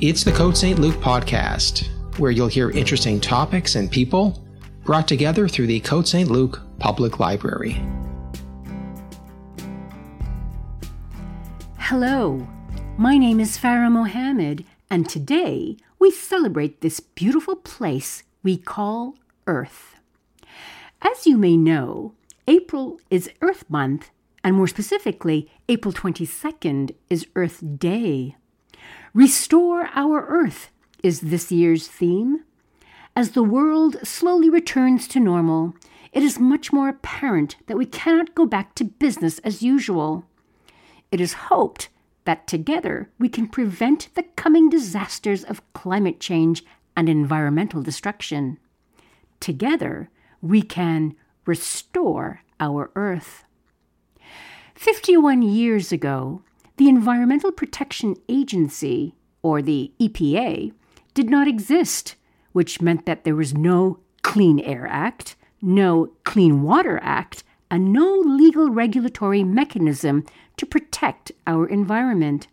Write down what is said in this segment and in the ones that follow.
It's the Côte Saint-Luc podcast, where you'll hear interesting topics and people brought together through the Côte Saint-Luc Public Library. Hello, my name is Farah Mohamed, and today we celebrate this beautiful place we call Earth. As you may know, April is Earth Month, and more specifically, April 22nd is Earth Day. Restore Our Earth is this year's theme. As the world slowly returns to normal, it is much more apparent that we cannot go back to business as usual. It is hoped that together we can prevent the coming disasters of climate change and environmental destruction. Together, we can restore our Earth. 51 years ago, the Environmental Protection Agency, or the EPA, did not exist, which meant that there was no Clean Air Act, no Clean Water Act, and no legal regulatory mechanism to protect our environment.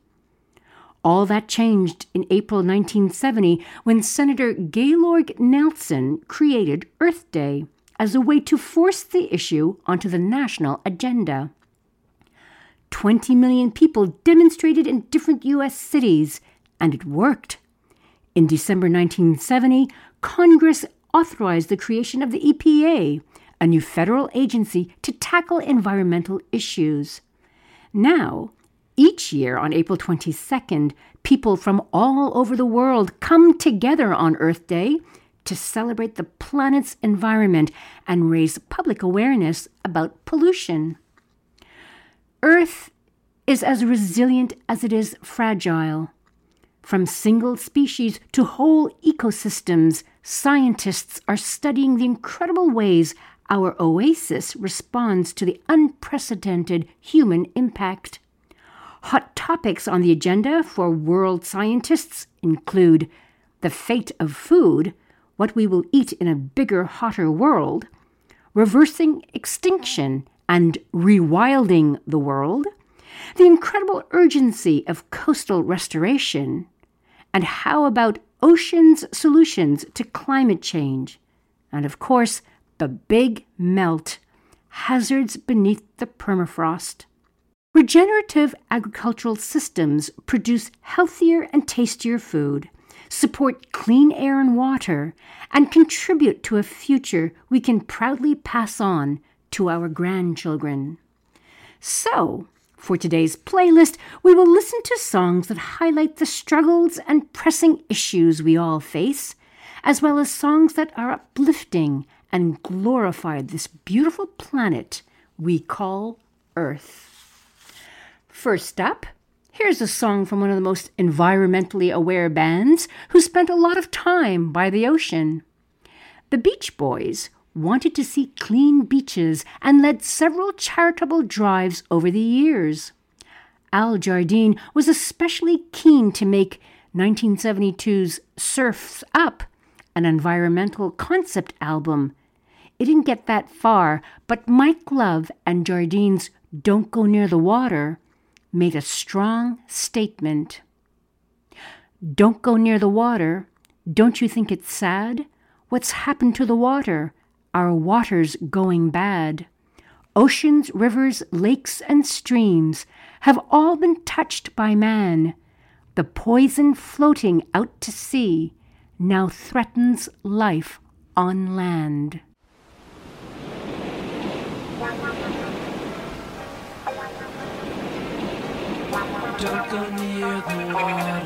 All that changed in April 1970 when Senator Gaylord Nelson created Earth Day as a way to force the issue onto the national agenda. 20 million people demonstrated in different U.S. cities, and it worked. In December 1970, Congress authorized the creation of the EPA, a new federal agency to tackle environmental issues. Now, each year on April 22nd, people from all over the world come together on Earth Day to celebrate the planet's environment and raise public awareness about pollution. Earth is as resilient as it is fragile. From single species to whole ecosystems, scientists are studying the incredible ways our oasis responds to the unprecedented human impact. Hot topics on the agenda for world scientists include the fate of food, what we will eat in a bigger, hotter world, reversing extinction and rewilding the world, the incredible urgency of coastal restoration, and how about oceans' solutions to climate change, and of course, the big melt, hazards beneath the permafrost. Regenerative agricultural systems produce healthier and tastier food, support clean air and water, and contribute to a future we can proudly pass on to our grandchildren. So, for today's playlist, we will listen to songs that highlight the struggles and pressing issues we all face, as well as songs that are uplifting and glorify this beautiful planet we call Earth. First up, here's a song from one of the most environmentally aware bands who spent a lot of time by the ocean. The Beach Boys wanted to see clean beaches and led several charitable drives over the years. Al Jardine was especially keen to make 1972's Surf's Up an environmental concept album. It didn't get that far, but Mike Love and Jardine's Don't Go Near the Water made a strong statement. Don't go near the water. Don't you think it's sad? What's happened to the water? Our waters going bad. Oceans, rivers, lakes, and streams have all been touched by man. The poison floating out to sea now threatens life on land. Don't go near the water.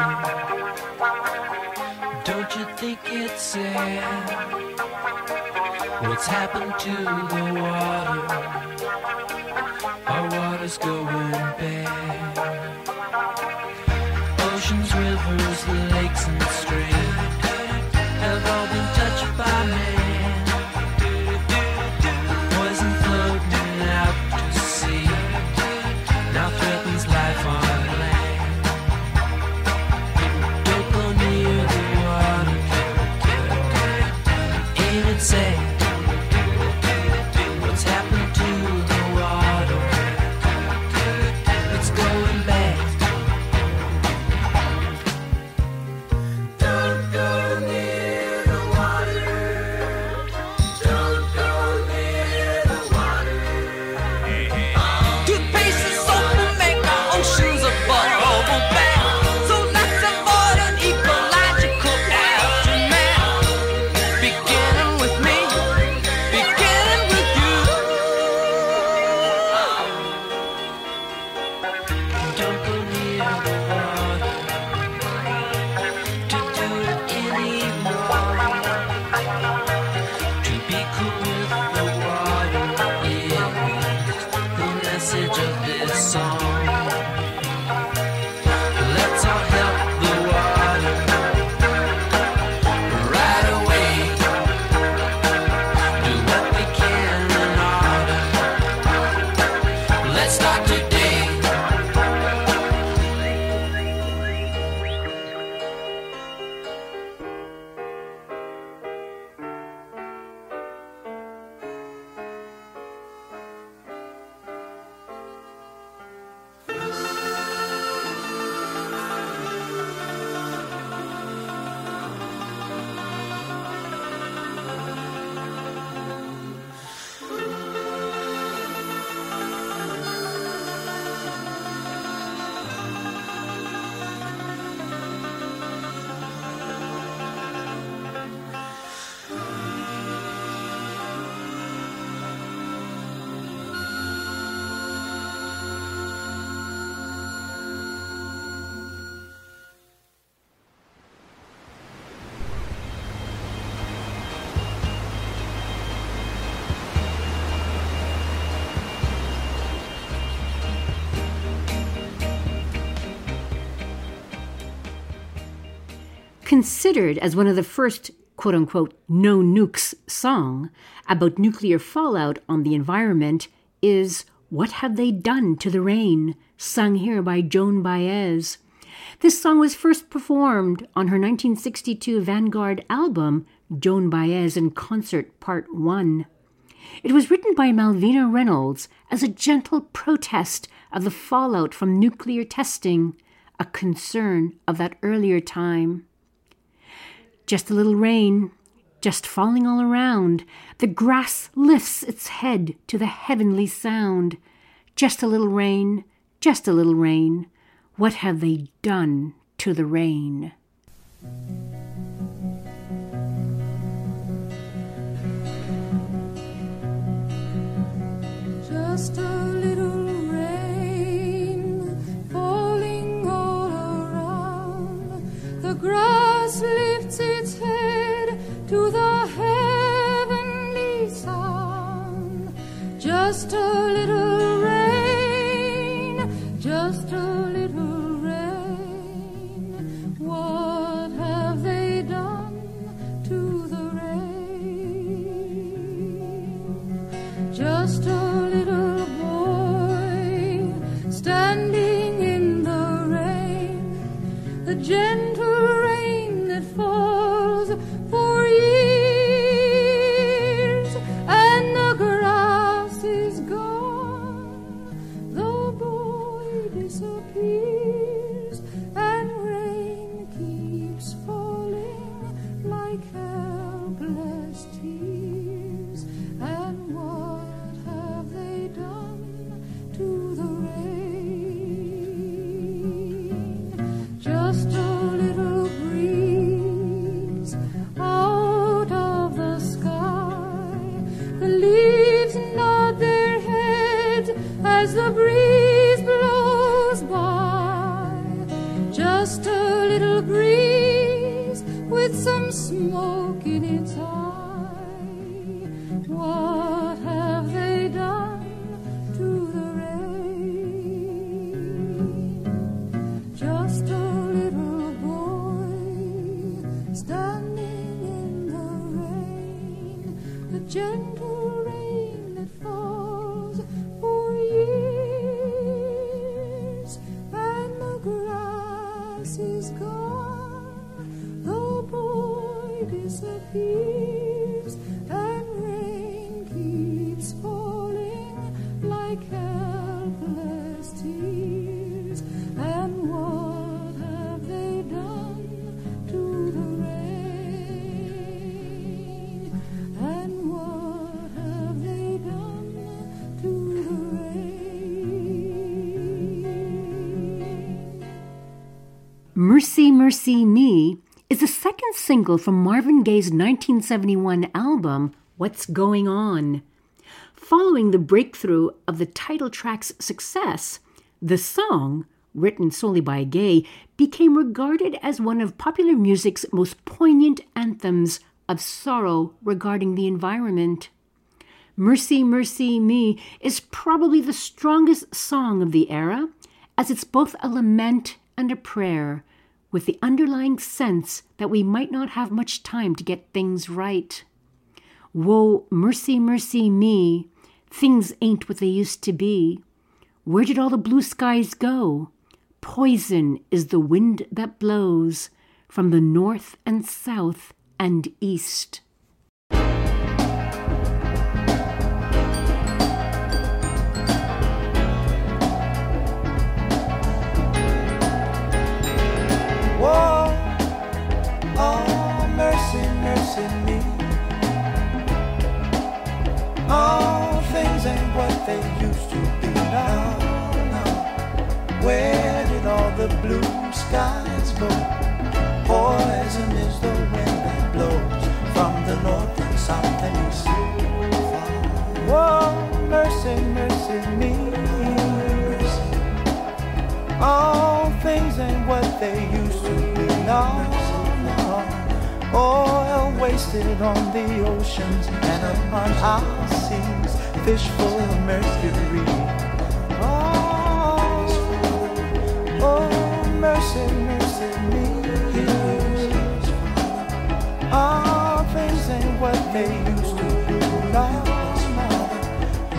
Don't you think it's sad? What's happened to the water? Our water's going bad. Oceans, rivers, lakes, and Considered as one of the first quote unquote no nukes song about nuclear fallout on the environment is What Have They Done to the Rain, sung here by Joan Baez. This song was first performed on her 1962 Vanguard album, Joan Baez in Concert Part 1. It was written by Malvina Reynolds as a gentle protest of the fallout from nuclear testing, a concern of that earlier time. Just a little rain, just falling all around. The grass lifts its head to the heavenly sound. Just a little rain, just a little rain. What have they done to the rain? Just a Just a little Mercy, Mercy Me is the second single from Marvin Gaye's 1971 album, What's Going On. Following the breakthrough of the title track's success, the song, written solely by Gaye, became regarded as one of popular music's most poignant anthems of sorrow regarding the environment. Mercy, Mercy Me is probably the strongest song of the era, as it's both a lament and a prayer, with the underlying sense that we might not have much time to get things right. Woe, mercy, mercy me, things ain't what they used to be. Where did all the blue skies go? Poison is the wind that blows from the north and south and east. Whoa, oh, mercy, mercy me. All things ain't what they used to be now. now. Where did all the blue skies go? Poison is the wind that blows from the north and south and east. Whoa, mercy, mercy me. All cigars oil wasted on the oceans and upon our seas, fish full of mercury. Oh, mercy, mercy me. Oh, things ain't what they used to be.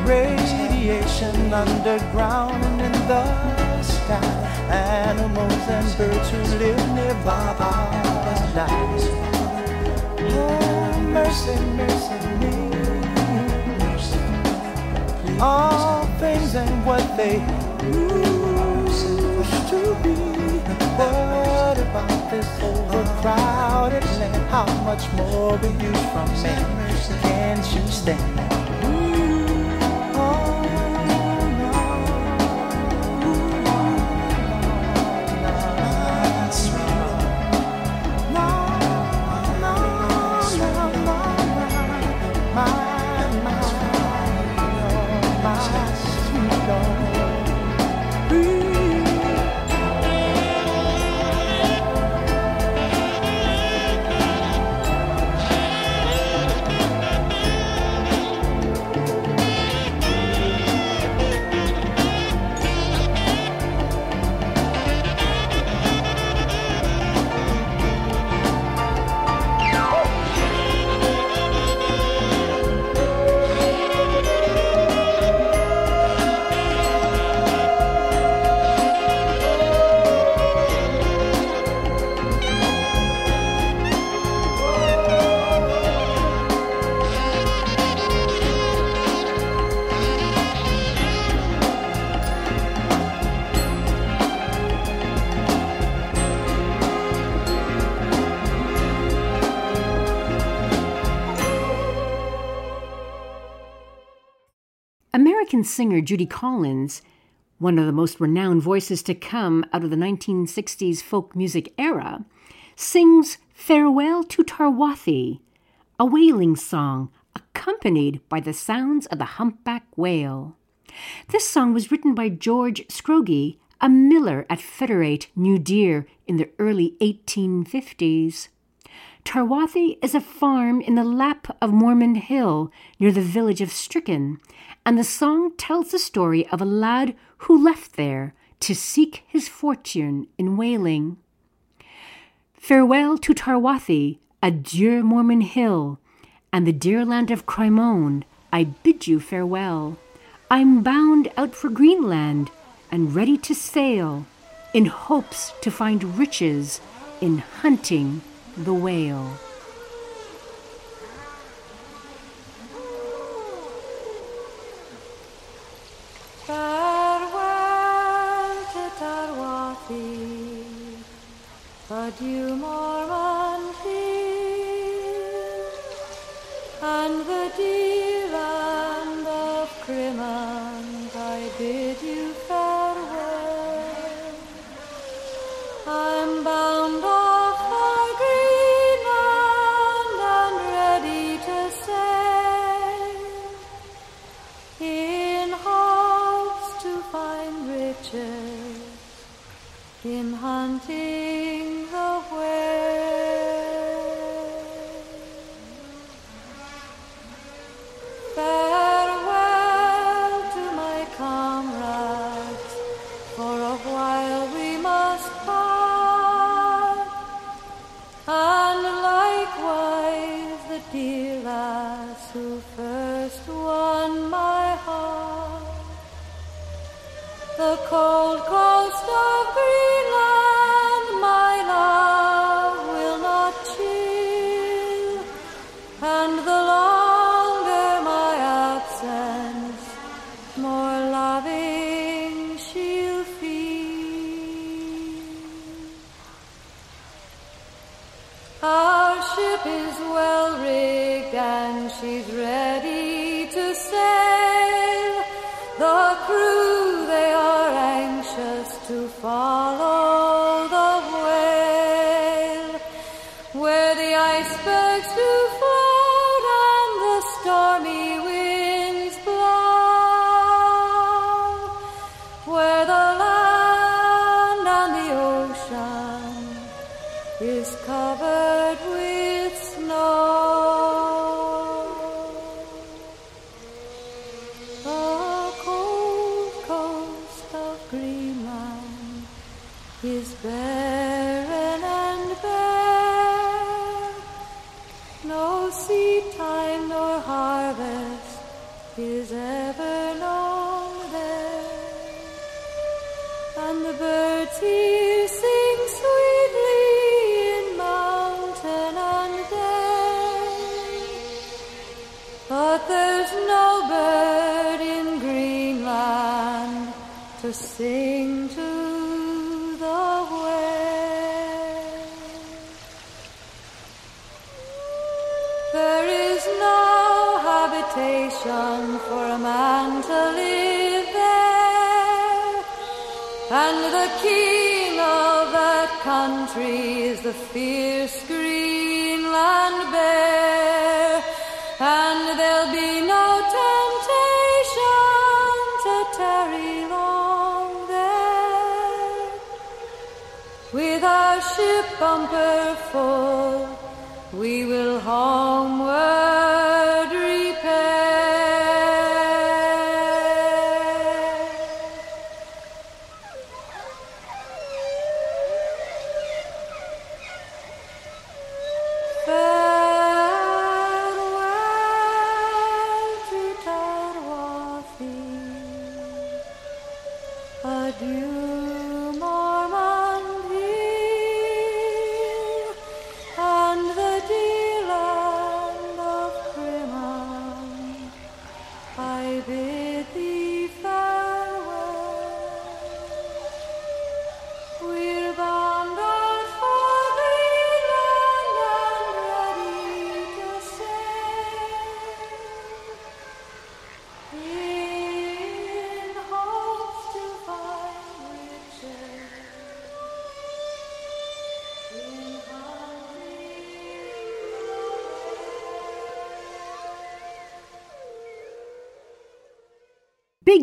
Radiation underground and in the sky. Animals and birds who live nearby die. Oh, mercy, mercy me. All things and what they used to be. What about this overcrowded land? How much more will you from me? Can't you stand? Singer Judy Collins, one of the most renowned voices to come out of the 1960s folk music era, sings Farewell to Tarwathie, a wailing song accompanied by the sounds of the humpback whale. This song was written by George Scroggie, a miller at Federate, New Deer, in the early 1850s. Tarwathie is a farm in the lap of Mormond Hill near the village of Strichen, and the song tells the story of a lad who left there to seek his fortune in whaling. Farewell to Tarwathie, adieu Mormond Hill, and the dear land of Crimond, I bid you farewell. I'm bound out for Greenland and ready to sail, in hopes to find riches in hunting the whale. Farewell to Tarwathie, adieu Mormond ship bumper full, we will homeward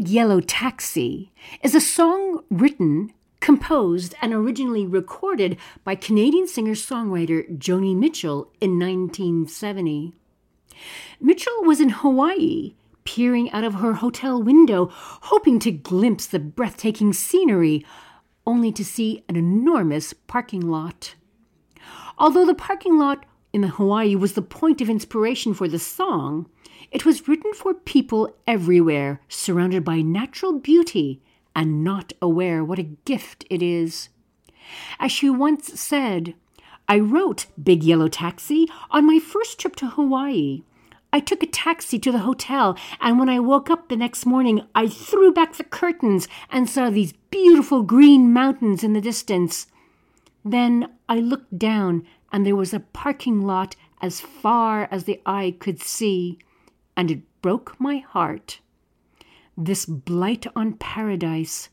Big Yellow Taxi is a song written, composed, and originally recorded by Canadian singer songwriter Joni Mitchell in 1970. Mitchell was in Hawaii, peering out of her hotel window, hoping to glimpse the breathtaking scenery, only to see an enormous parking lot. Although the parking lot in Hawaii was the point of inspiration for the song, it was written for people everywhere, surrounded by natural beauty and not aware what a gift it is. As she once said, I wrote Big Yellow Taxi on my first trip to Hawaii. I took a taxi to the hotel, and when I woke up the next morning, I threw back the curtains and saw these beautiful green mountains in the distance. Then I looked down, and there was a parking lot as far as the eye could see, and it broke my heart. This blight on paradise.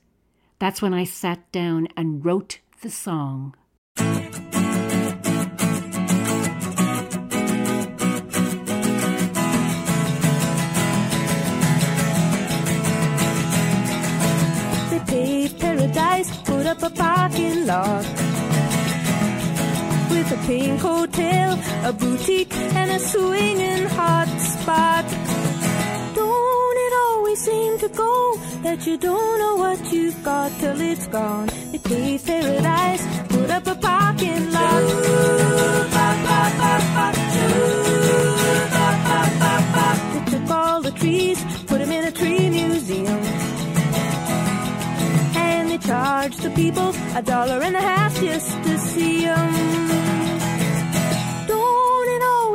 That's when I sat down and wrote the song. They paradise, put up a parking pink hotel, a boutique, and a swinging hot spot. Don't it always seem to go that you don't know what you've got till it's gone? They paved paradise, put up a parking lot. They took all the trees, put them in a tree museum. And they charged the people a dollar and a half just to see 'em.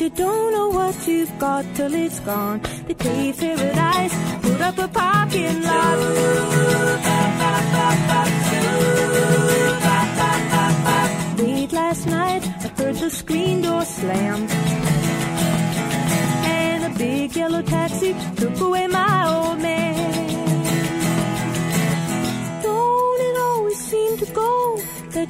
You don't know what you've got till it's gone. They paved paradise, put up a parking lot. Late last night, I heard the screen door slam. And a big yellow taxi took away my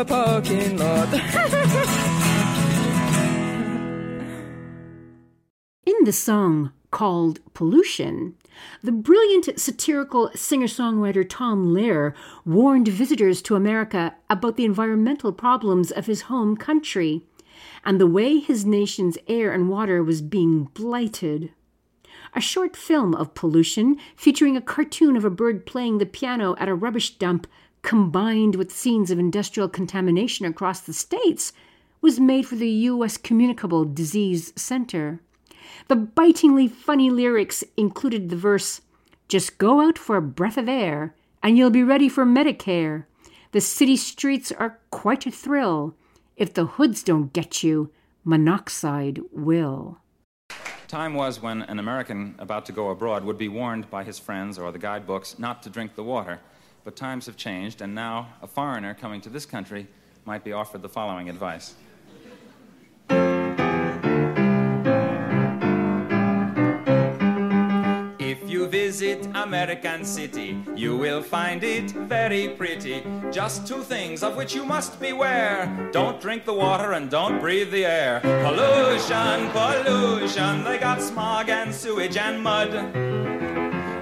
A parking lot. In the song called Pollution, the brilliant satirical singer songwriter Tom Lehrer warned visitors to America about the environmental problems of his home country and the way his nation's air and water was being blighted. A short film of pollution featuring a cartoon of a bird playing the piano at a rubbish dump, combined with scenes of industrial contamination across the states, was made for the U.S. Communicable Disease Center. The bitingly funny lyrics included the verse Just go out for a breath of air, and you'll be ready for Medicare. The city streets are quite a thrill. If the hoods don't get you, monoxide will. Time was when an American about to go abroad would be warned by his friends or the guidebooks not to drink the water. But times have changed, and now a foreigner coming to this country might be offered the following advice. If you visit American City, you will find it very pretty. Just two things of which you must beware. Don't drink the water and don't breathe the air. Pollution, pollution, they got smog and sewage and mud.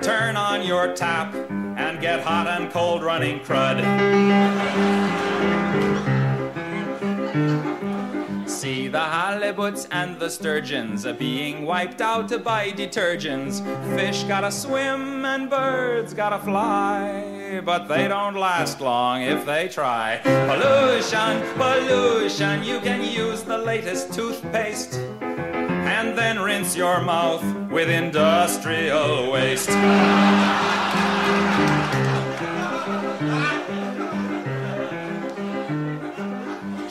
Turn on your tap and get hot and cold running crud. See the halibuts and the sturgeons are being wiped out by detergents. Fish gotta swim and birds gotta fly, but they don't last long if they try. Pollution, pollution, you can use the latest toothpaste and then rinse your mouth with industrial waste.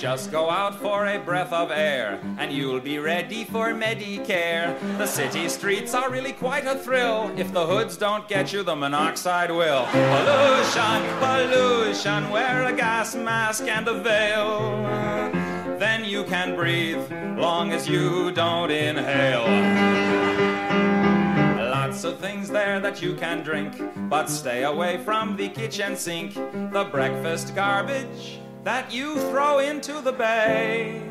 Just go out for a breath of air, and you'll be ready for Medicare. The city streets are really quite a thrill. If the hoods don't get you, the monoxide will. Pollution, pollution, wear a gas mask and a veil. Then you can breathe, long as you don't inhale. Lots of things there that you can drink, but stay away from the kitchen sink, the breakfast garbage that you throw into the bay.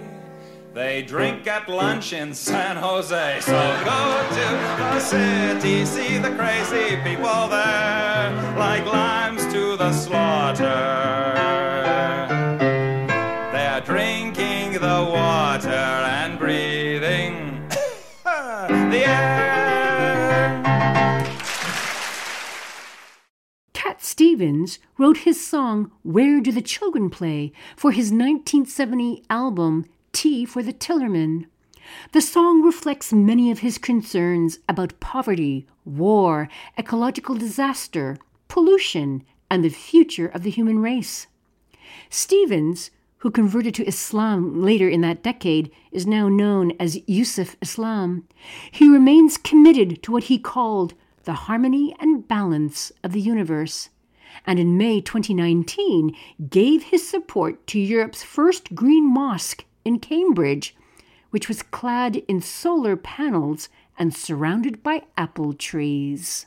They drink at lunch in San Jose, so go to the city, see the crazy people there, like lambs to the slaughter. Stevens wrote his song Where Do the Children Play for his 1970 album Tea for the Tillerman. The song reflects many of his concerns about poverty, war, ecological disaster, pollution, and the future of the human race. Stevens, who converted to Islam later in that decade, is now known as Yusuf Islam. He remains committed to what he called the harmony and balance of the universe, and in May 2019 gave his support to Europe's first green mosque in Cambridge, which was clad in solar panels and surrounded by apple trees.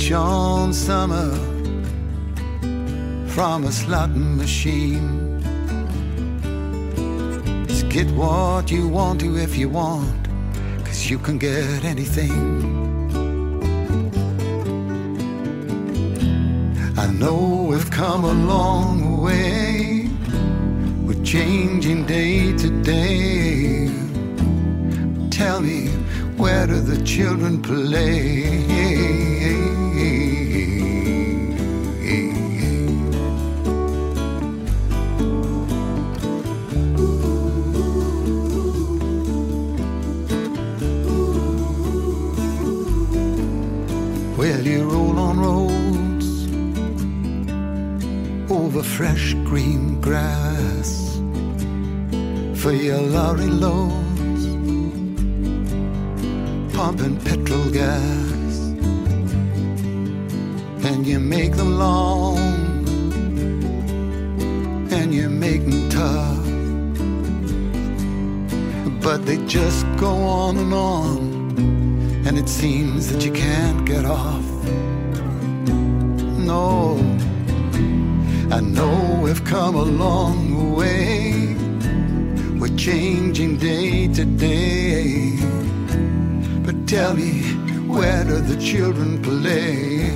Switch on summer from a slot machine. Just get what you want to if you want. Cause you can get anything. I know we've come a long way. We're changing day to day. Tell me, where do the children play? Over fresh green grass for your lorry loads, pumping petrol gas, and you make them long and you make them tough, but they just go on and on and it seems that you can't get off. No, I know we've come a long way. We're changing day to day. But tell me, where do the children play?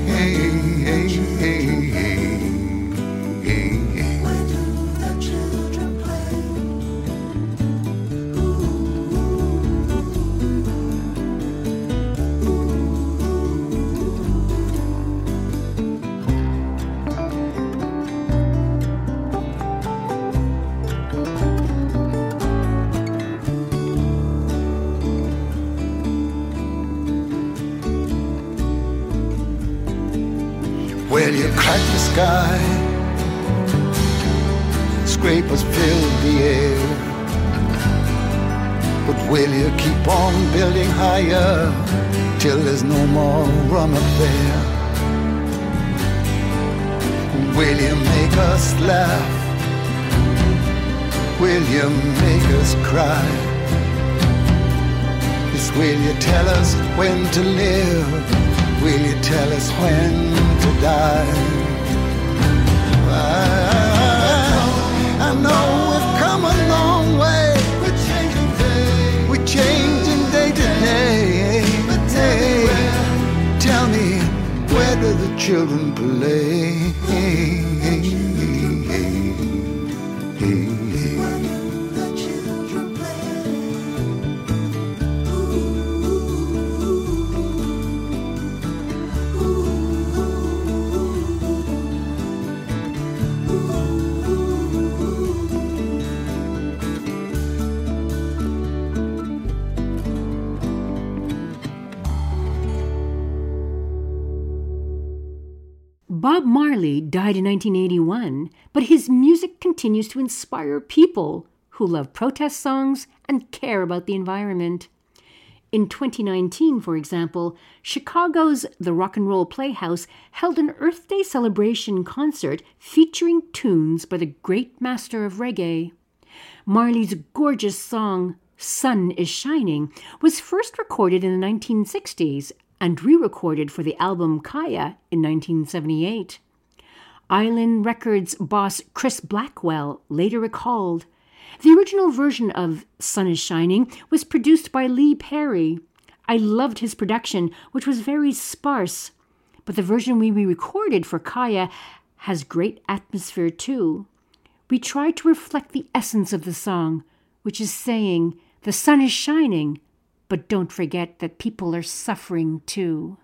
Us laugh? Will you make us cry? Yes, will you tell us when to live? Will you tell us when to die? I, I know we've come a long way. We're changing day. We're changing day to day. Tell me, where do the children play? Died in 1981, but his music continues to inspire people who love protest songs and care about the environment. In 2019, for example, Chicago's The Rock and Roll Playhouse held an Earth Day celebration concert featuring tunes by the great master of reggae. Marley's gorgeous song, Sun is Shining, was first recorded in the 1960s and re recorded for the album Kaya in 1978. Island Records boss Chris Blackwell later recalled The original version of Sun is Shining was produced by Lee Perry. I loved his production, which was very sparse, but the version we re recorded for Kaya has great atmosphere too. We tried to reflect the essence of the song, which is saying, The sun is shining, but don't forget that people are suffering too.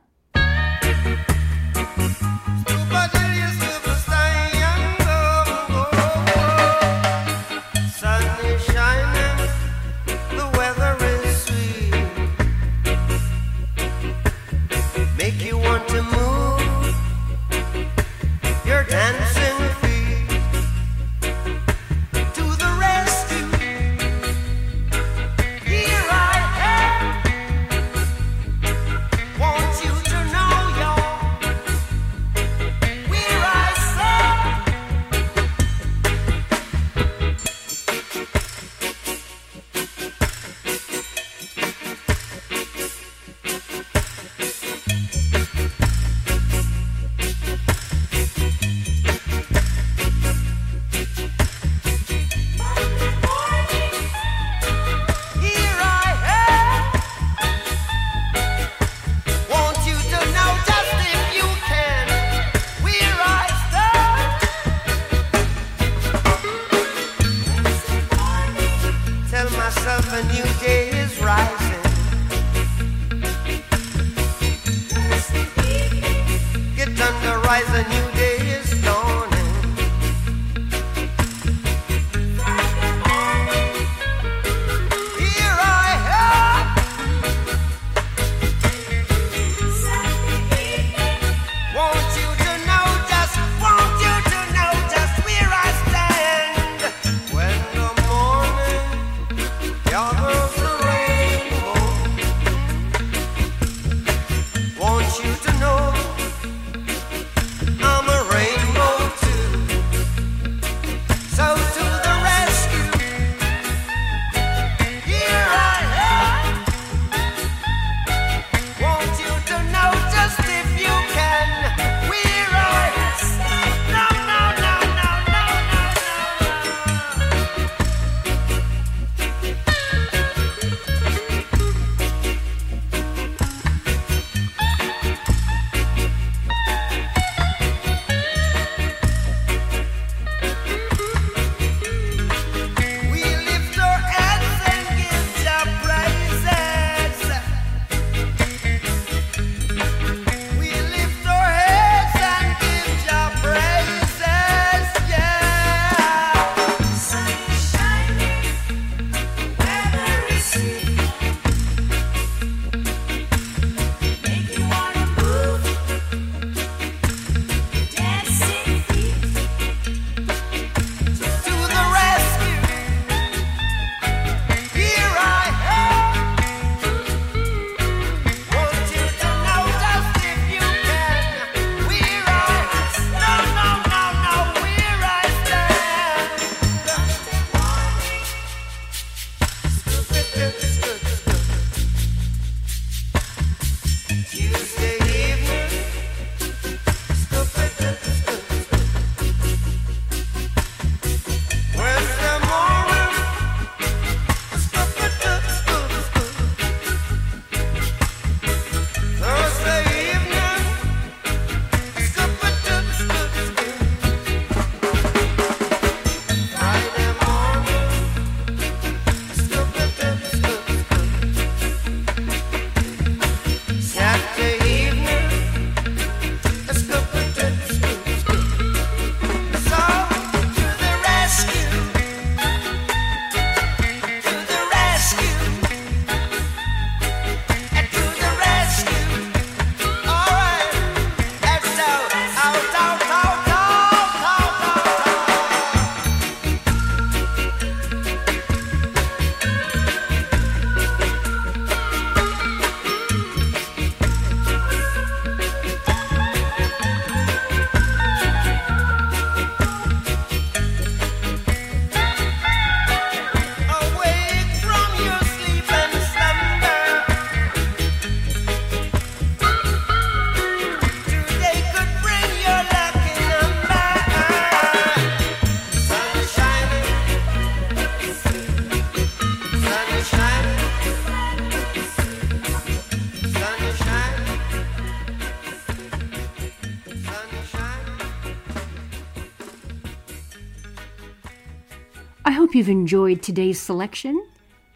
Hope you've enjoyed today's selection.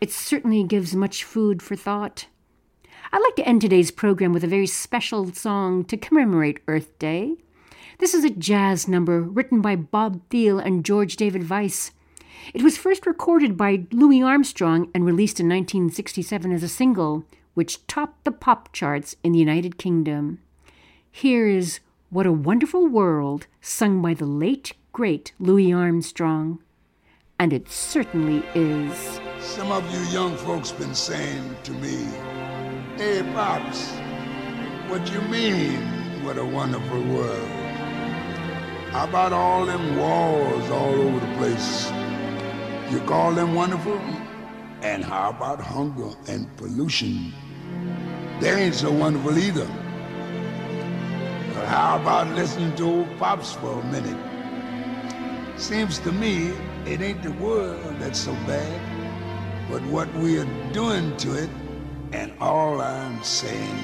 It certainly gives much food for thought. I'd like to end today's program with a very special song to commemorate Earth Day. This is a jazz number written by Bob Thiele and George David Weiss. It was first recorded by Louis Armstrong and released in 1967 as a single, which topped the pop charts in the United Kingdom. Here is What a Wonderful World, sung by the late, great Louis Armstrong. And it certainly is. Some of you young folks been saying to me, Hey, Pops, what you mean, what a wonderful world? How about all them wars all over the place? You call them wonderful? And how about hunger and pollution? They ain't so wonderful either. But how about listening to old Pops for a minute? Seems to me it ain't the world that's so bad, but what we are doing to it. And all I'm saying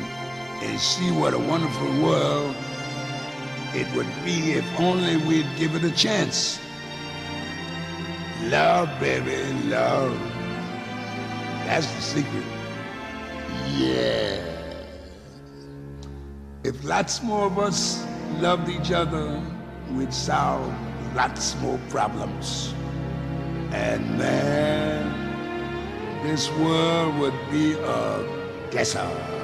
is see what a wonderful world it would be if only we'd give it a chance. Love, baby, love. That's the secret. Yeah. If lots more of us loved each other, we'd solve lots more problems. And man, this world would be a desert.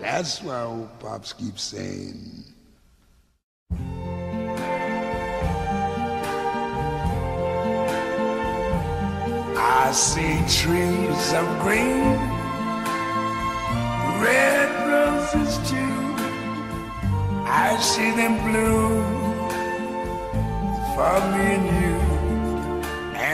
That's why old Pops keeps saying, I see trees of green, red roses too. I see them bloom for me and you.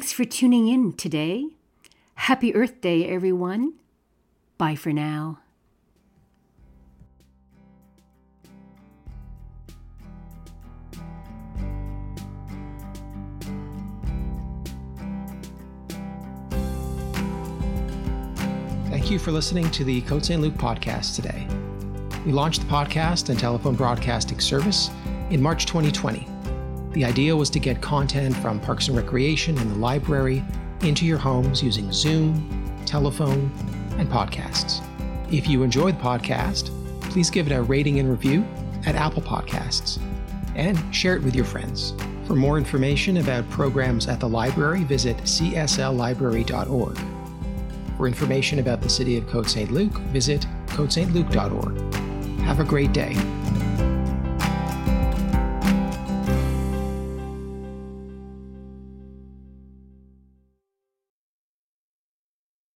Thanks for tuning in today. Happy Earth Day, everyone. Bye for now. Thank you for listening to the Côte Saint-Luc podcast today. We launched the podcast and telephone broadcasting service in March 2020. The idea was to get content from Parks and Recreation and the library into your homes using Zoom, telephone, and podcasts. If you enjoyed the podcast, please give it a rating and review at Apple Podcasts and share it with your friends. For more information about programs at the library, visit csllibrary.org. For information about the city of Côte Saint-Luc, visit cotesaintluc.org. Have a great day.